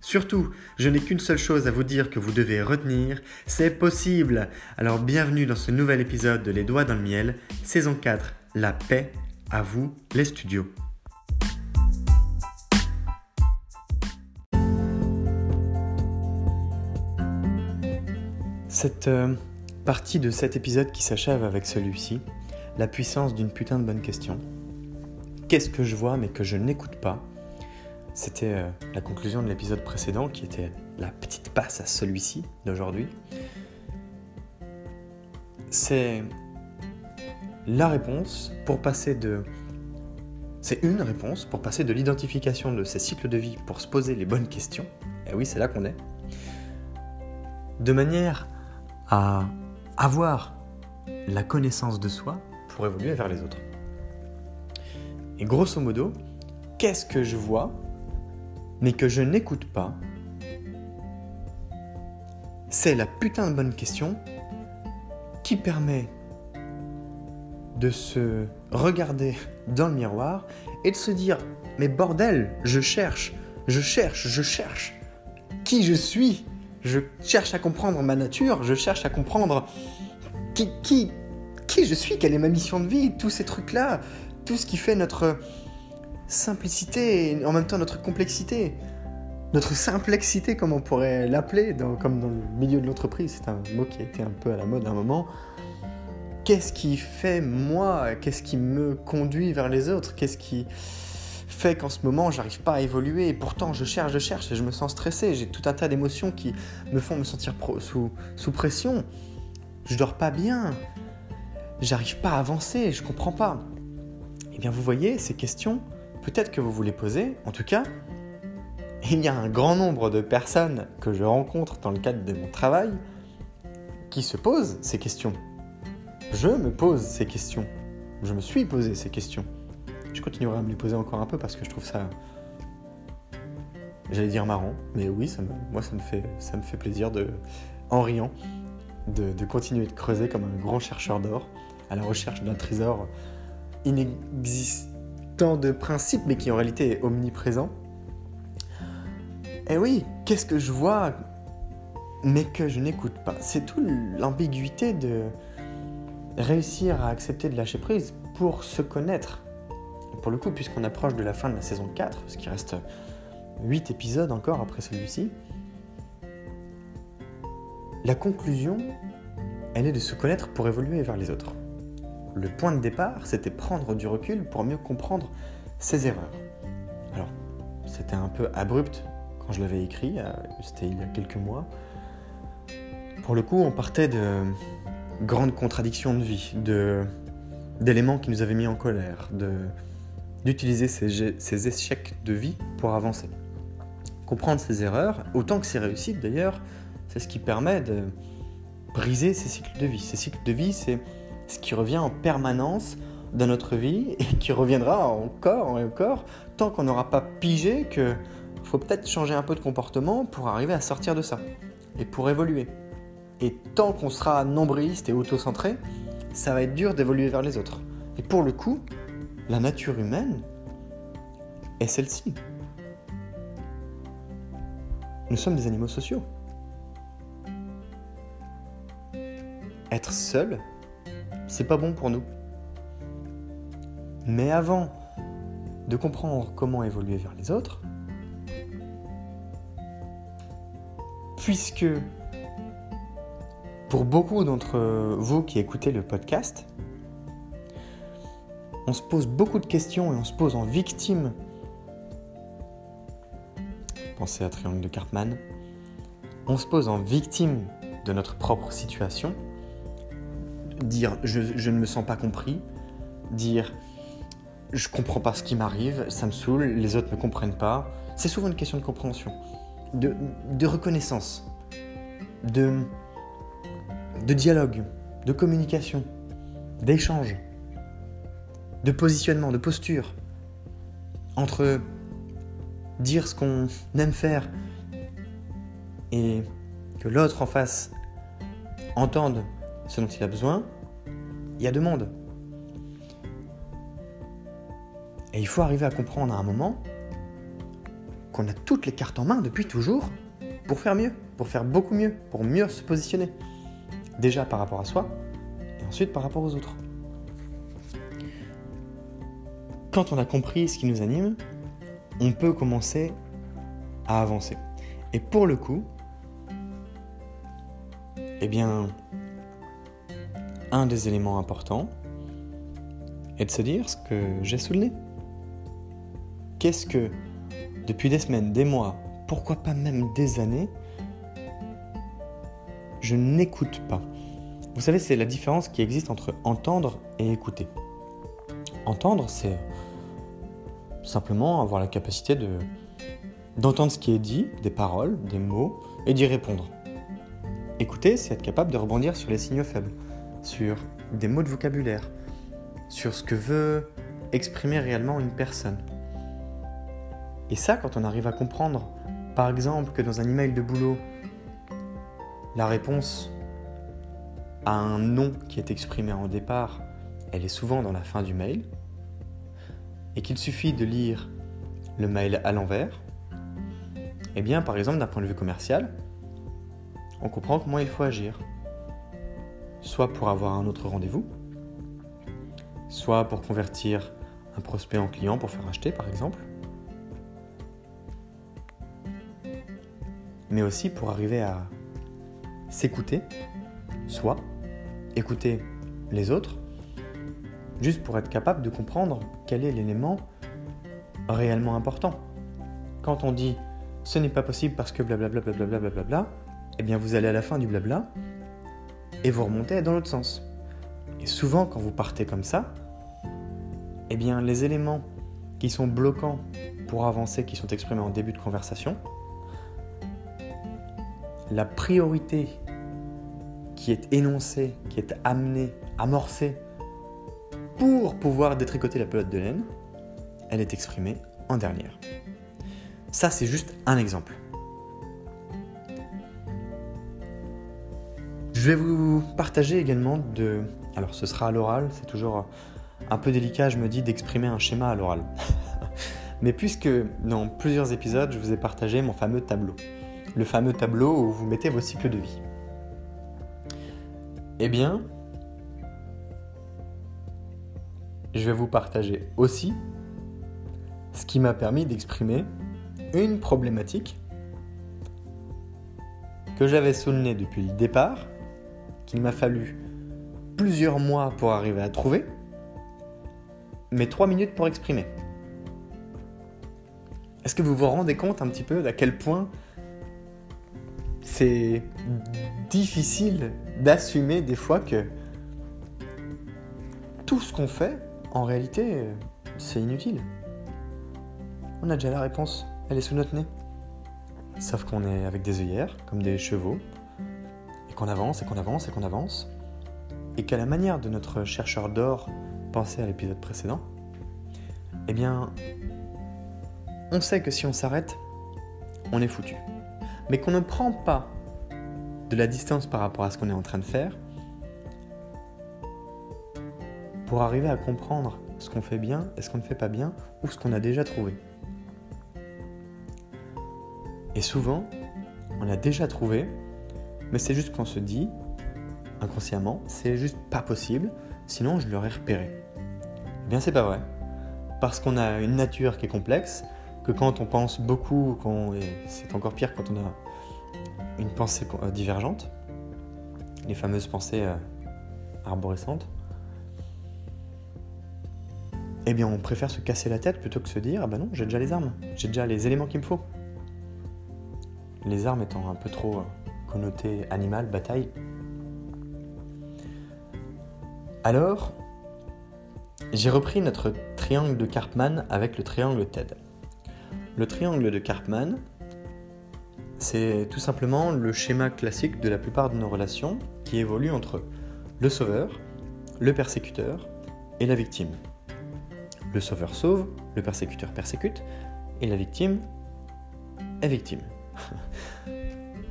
Surtout, je n'ai qu'une seule chose à vous dire que vous devez retenir, c'est possible. Alors bienvenue dans ce nouvel épisode de Les Doigts dans le Miel, saison 4, La paix, à vous les studios. Cette euh, partie de cet épisode qui s'achève avec celui-ci, la puissance d'une putain de bonne question. Qu'est-ce que je vois mais que je n'écoute pas c'était euh, la conclusion de l'épisode précédent qui était la petite passe à celui-ci d'aujourd'hui. C'est la réponse pour passer de... C'est une réponse pour passer de l'identification de ces cycles de vie pour se poser les bonnes questions. Et oui, c'est là qu'on est. De manière à avoir la connaissance de soi pour évoluer vers les autres. Et grosso modo, qu'est-ce que je vois mais que je n'écoute pas C'est la putain de bonne question qui permet de se regarder dans le miroir et de se dire mais bordel, je cherche, je cherche, je cherche qui je suis. Je cherche à comprendre ma nature, je cherche à comprendre qui, qui, qui je suis, quelle est ma mission de vie, tous ces trucs-là, tout ce qui fait notre, simplicité et en même temps notre complexité. Notre simplexité, comme on pourrait l'appeler, comme dans le milieu de l'entreprise, c'est un mot qui a été un peu à la mode à un moment. Qu'est-ce qui fait moi Qu'est-ce qui me conduit vers les autres? Qu'est-ce qui fait qu'en ce moment j'arrive pas à évoluer et pourtant je cherche, je cherche et je me sens stressé. J'ai tout un tas d'émotions qui me font me sentir sous, pression. Je dors pas bien. J'arrive pas à avancer, je comprends pas. Eh bien, vous voyez, ces questions, peut-être que vous vous les posez. En tout cas, il y a un grand nombre de personnes que je rencontre dans le cadre de mon travail qui se posent ces questions. Je me pose ces questions. Je me suis posé ces questions. Je continuerai à me les poser encore un peu parce que je trouve ça, j'allais dire marrant, mais oui, moi ça me fait, ça me fait plaisir de, en riant, de, de continuer de creuser comme un grand chercheur d'or à la recherche d'un trésor inexistant de principes, mais qui en réalité est omniprésent. Et oui, qu'est-ce que je vois, mais que je n'écoute pas? C'est tout l'ambiguïté de réussir à accepter de lâcher prise pour se connaître. pour le coup, puisqu'on approche de la fin de la saison 4, parce qu'il reste 8 épisodes encore après celui-ci, la conclusion, elle est de se connaître pour évoluer vers les autres le point de départ, c'était prendre du recul pour mieux comprendre ses erreurs. Alors, c'était un peu abrupt quand je l'avais écrit, euh, c'était il y a quelques mois. Pour le coup, on partait de grandes contradictions de vie, de, d'éléments qui nous avaient mis en colère, de, d'utiliser ces, ces échecs de vie pour avancer. comprendre ses erreurs, autant que ses réussites d'ailleurs, c'est ce qui permet de briser ces cycles de vie. Ces cycles de vie, c'est ce qui revient en permanence dans notre vie et qui reviendra encore et encore tant qu'on n'aura pas pigé que faut peut-être changer un peu de comportement pour arriver à sortir de ça et pour évoluer. Et tant qu'on sera nombriliste et autocentré, ça va être dur d'évoluer vers les autres. Et pour le coup, la nature humaine est celle-ci. Nous sommes des animaux sociaux. Être seul, c'est pas bon pour nous. Mais avant de comprendre comment évoluer vers les autres, puisque pour beaucoup d'entre vous qui écoutez le podcast, on se pose beaucoup de questions et on se pose en victime. Pensez à Triangle de Cartman. On se pose en victime de notre propre situation. Dire je, je ne me sens pas compris. Dire je comprends pas ce qui m'arrive, ça me saoule, les autres ne comprennent pas. C'est souvent une question de compréhension de, reconnaissance, de, de dialogue, de communication, d'échange, de positionnement, de posture, entre dire ce qu'on aime faire et que l'autre en face entende ce dont il a besoin, il y a deux mondes. Et il faut arriver à comprendre à un moment qu'on a toutes les cartes en main depuis toujours pour faire mieux, pour faire beaucoup mieux, pour mieux se positionner. Déjà par rapport à soi, et ensuite par rapport aux autres. Quand on a compris ce qui nous anime, on peut commencer à avancer. Et pour le coup, eh bien, un des éléments importants est de se dire ce que j'ai sous le nez. Qu'est-ce que depuis des semaines, des mois, pourquoi pas même des années, je n'écoute pas? Vous savez, c'est la différence qui existe entre entendre et écouter. Entendre, c'est simplement avoir la capacité de d'entendre ce qui est dit, des paroles, des mots, et d'y répondre. Écouter, c'est être capable de rebondir sur les signaux faibles, sur des mots de vocabulaire, sur ce que veut exprimer réellement une personne. Et ça, quand on arrive à comprendre, par exemple, que dans un email de boulot, la réponse à un nom qui est exprimé en départ, elle est souvent dans la fin du mail, et qu'il suffit de lire le mail à l'envers, eh bien, par exemple, d'un point de vue commercial, on comprend comment il faut agir. Soit pour avoir un autre rendez-vous, soit pour convertir un prospect en client pour faire acheter, par exemple, mais aussi pour arriver à s'écouter, soi, écouter les autres, juste pour être capable de comprendre quel est l'élément réellement important. Quand on dit ce n'est pas possible parce que blablabla, blablabla, blablabla, eh bien vous allez à la fin du blabla et vous remontez dans l'autre sens. Et souvent quand vous partez comme ça, eh bien les éléments qui sont bloquants pour avancer, qui sont exprimés en début de conversation, la priorité qui est énoncée, qui est amenée, amorcée pour pouvoir détricoter la pelote de laine, elle est exprimée en dernière. Ça, c'est juste un exemple. Je vais vous partager également de... Alors ce sera à l'oral, c'est toujours un peu délicat, je me dis, d'exprimer un schéma à l'oral. Mais puisque dans plusieurs épisodes, je vous ai partagé mon fameux tableau le fameux tableau où vous mettez vos cycles de vie. Eh bien, je vais vous partager aussi ce qui m'a permis d'exprimer une problématique que j'avais sous le nez depuis le départ, qu'il m'a fallu plusieurs mois pour arriver à trouver, mais trois minutes pour exprimer. Est-ce que vous vous rendez compte un petit peu d'à quel point c'est difficile d'assumer des fois que tout ce qu'on fait, en réalité, c'est inutile? On a déjà la réponse, elle est sous notre nez. Sauf qu'on est avec des œillères, comme des chevaux, qu'on avance, et qu'on avance, et qu'on avance, et qu'à la manière de notre chercheur d'or pensé à l'épisode précédent, eh bien, on sait que si on s'arrête, on est foutu. Mais qu'on ne prend pas de la distance par rapport à ce qu'on est en train de faire, pour arriver à comprendre ce qu'on fait bien et ce qu'on ne fait pas bien, ou ce qu'on a déjà trouvé. Et souvent, on a déjà trouvé, mais c'est juste qu'on se dit, inconsciemment, c'est juste pas possible, sinon je l'aurais repéré. Eh bien, c'est pas vrai. Parce qu'on a une nature qui est complexe, que quand on pense beaucoup, et c'est encore pire quand on a une pensée euh, divergente, les fameuses pensées euh, arborescentes, eh bien on préfère se casser la tête plutôt que se dire ah bah non, j'ai déjà les armes, j'ai déjà les éléments qu'il me faut. Les armes étant un peu trop euh, connotées animal, bataille. Alors, j'ai repris notre triangle de Karpman avec le triangle TED. Le triangle de Karpman, c'est tout simplement le schéma classique de la plupart de nos relations qui évolue entre le sauveur, le persécuteur et la victime. Le sauveur sauve, le persécuteur persécute, et la victime est victime.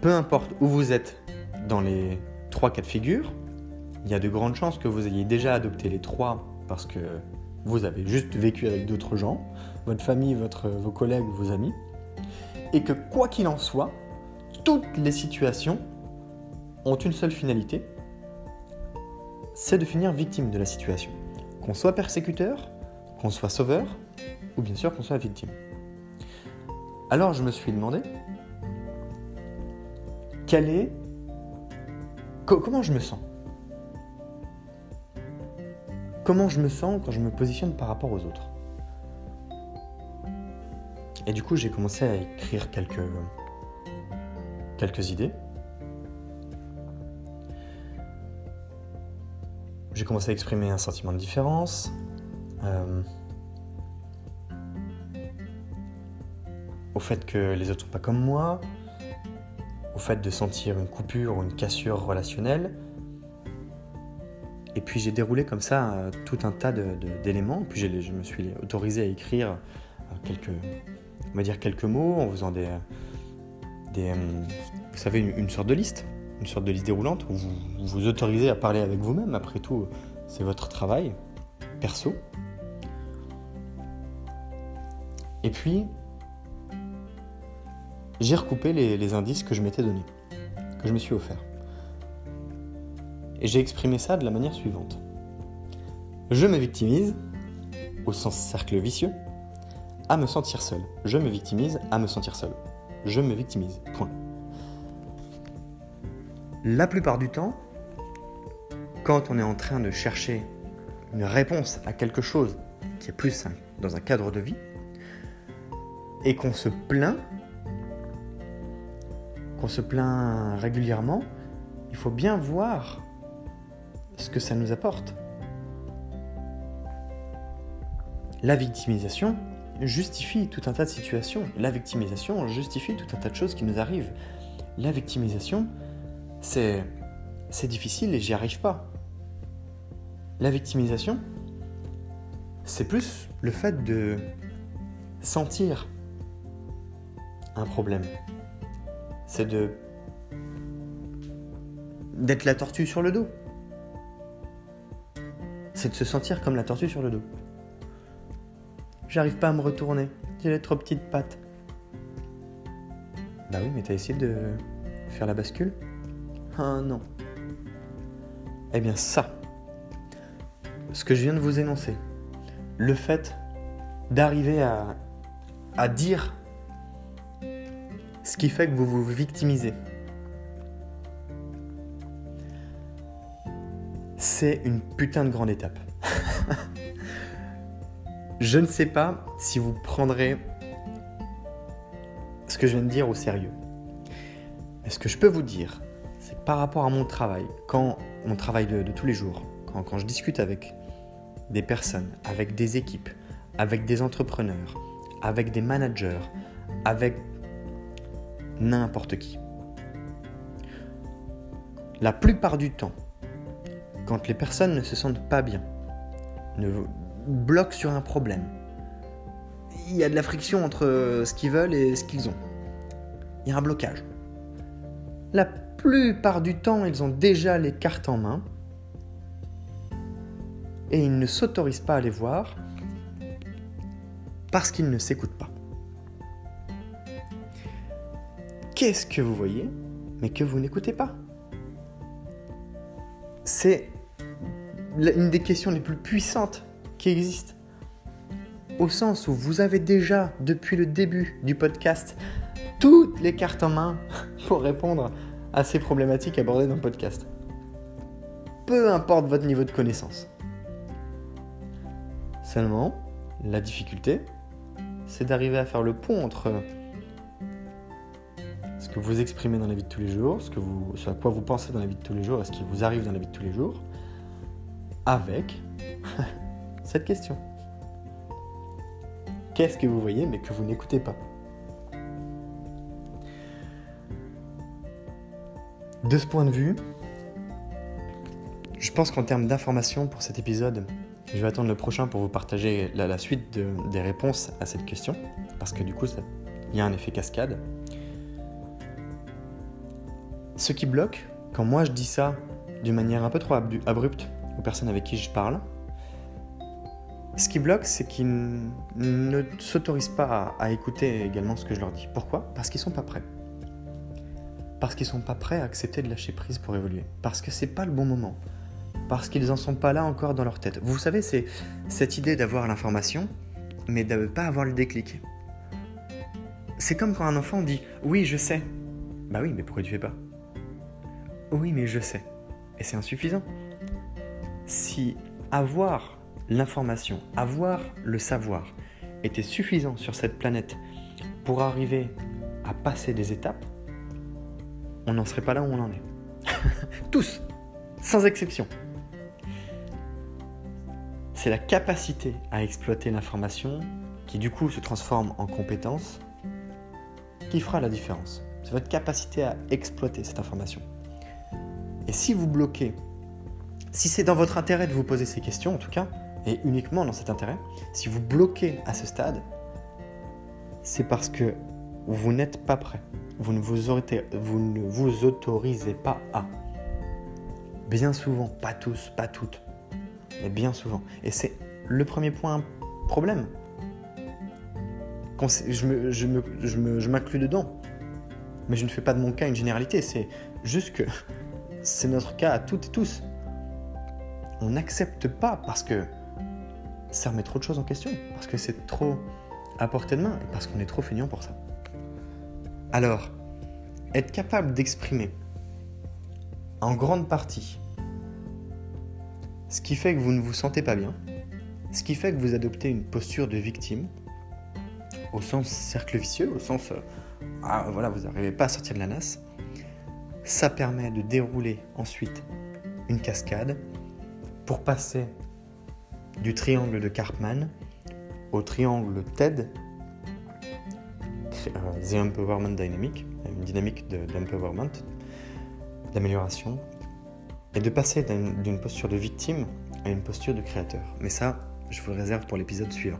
Peu importe où vous êtes dans les trois cas de figure, il y a de grandes chances que vous ayez déjà adopté les trois parce que vous avez juste vécu avec d'autres gens, votre famille, vos collègues, vos amis, et que quoi qu'il en soit, toutes les situations ont une seule finalité, c'est de finir victime de la situation. Qu'on soit persécuteur, qu'on soit sauveur, ou bien sûr qu'on soit victime. Alors je me suis demandé, quel est... comment je me sens? Comment je me sens quand je me positionne par rapport aux autres? Et du coup j'ai commencé à écrire quelques, idées. J'ai commencé à exprimer un sentiment de différence, euh, au fait que les autres sont pas comme moi, au fait de sentir une coupure ou une cassure relationnelle. Et puis j'ai déroulé comme ça euh, tout un tas d'éléments. Puis je me suis autorisé à écrire euh, quelques, on va dire quelques mots en faisant des, des vous savez, une, sorte de liste, une sorte de liste déroulante où vous vous autorisez à parler avec vous-même. Après tout, c'est votre travail perso. Et puis, j'ai recoupé les, indices que je m'étais donnés, que je me suis offert. Et j'ai exprimé ça de la manière suivante. Je me victimise, au sens cercle vicieux, à me sentir seul. Je me victimise à me sentir seul. Je me victimise. Point. La plupart du temps, quand on est en train de chercher une réponse à quelque chose qui est plus dans un cadre de vie, et qu'on se plaint, qu'on se plaint régulièrement, il faut bien voir ce que ça nous apporte. La victimisation justifie tout un tas de situations. La victimisation justifie tout un tas de choses qui nous arrivent. La victimisation, c'est c'est difficile et j'y arrive pas. La victimisation, c'est plus le fait de sentir un problème. C'est de d'être la tortue sur le dos. C'est de se sentir comme la tortue sur le dos. J'arrive pas à me retourner. J'ai les trop petites pattes. Bah oui, mais t'as essayé de faire la bascule? Ah non. Eh bien ça, ce que je viens de vous énoncer, le fait d'arriver à, à dire qui fait que vous vous victimisez. C'est une putain de grande étape. je ne sais pas si vous prendrez ce que je viens de dire au sérieux. Mais ce que je peux vous dire, c'est que par rapport à mon travail, quand mon travail de, tous les jours, quand, quand je discute avec des personnes, avec des équipes, avec des entrepreneurs, avec des managers, avec n'importe qui. La plupart du temps, quand les personnes ne se sentent pas bien, ne bloquent sur un problème, il y a de la friction entre ce qu'ils veulent et ce qu'ils ont. Il y a un blocage. La plupart du temps, ils ont déjà les cartes en main et ils ne s'autorisent pas à les voir parce qu'ils ne s'écoutent pas. Qu'est-ce que vous voyez mais que vous n'écoutez pas? C'est une des questions les plus puissantes qui existent. Au sens où vous avez déjà, depuis le début du podcast, toutes les cartes en main pour répondre à ces problématiques abordées dans le podcast. Peu importe votre niveau de connaissance. Seulement, la difficulté, c'est d'arriver à faire le pont entre vous exprimez dans la vie de tous les jours, ce, que vous, à quoi vous pensez dans la vie de tous les jours et ce qui vous arrive dans la vie de tous les jours, avec cette question. Qu'est-ce que vous voyez mais que vous n'écoutez pas? De ce point de vue, je pense qu'en termes d'information pour cet épisode, je vais attendre le prochain pour vous partager la, suite des réponses à cette question, parce que du coup, il y a un effet cascade. Ce qui bloque, quand moi je dis ça d'une manière un peu trop abrupte aux personnes avec qui je parle, ce qui bloque, c'est qu'ils ne s'autorisent pas à, écouter également ce que je leur dis. Pourquoi? Parce qu'ils sont pas prêts. Parce qu'ils sont pas prêts à accepter de lâcher prise pour évoluer. Parce que c'est pas le bon moment. Parce qu'ils en sont pas là encore dans leur tête. Vous savez, c'est cette idée d'avoir l'information, mais de ne pas avoir le déclic. C'est comme quand un enfant dit Oui, je sais. Bah oui, mais pourquoi tu fais pas? Oui, mais je sais. Et c'est insuffisant. Si avoir l'information, avoir le savoir était suffisant sur cette planète pour arriver à passer des étapes, on n'en serait pas là où on en est. Tous, sans exception. C'est la capacité à exploiter l'information qui du coup se transforme en compétence qui fera la différence. C'est votre capacité à exploiter cette information. Et si vous bloquez, si c'est dans votre intérêt de vous poser ces questions, en tout cas, et uniquement dans cet intérêt, si vous bloquez à ce stade, c'est parce que vous n'êtes pas prêt. Vous ne vous, autorisez pas à. Bien souvent, pas tous, pas toutes, mais bien souvent. Et c'est le premier point problème. Je m'inclus dedans. Mais je ne fais pas de mon cas une généralité. C'est juste que c'est notre cas à toutes et tous. On n'accepte pas parce que ça remet trop de choses en question, parce que c'est trop à portée de main et parce qu'on est trop feignant pour ça. Alors, être capable d'exprimer en grande partie ce qui fait que vous ne vous sentez pas bien, ce qui fait que vous adoptez une posture de victime, au sens cercle vicieux, au sens euh, ah, voilà, vous n'arrivez pas à sortir de la nasse, ça permet de dérouler ensuite une cascade pour passer du triangle de Karpman au triangle TED, euh, The Empowerment Dynamic, une dynamique d'empowerment, d'amélioration, et de passer d'une posture de victime à une posture de créateur. Mais ça, je vous le réserve pour l'épisode suivant.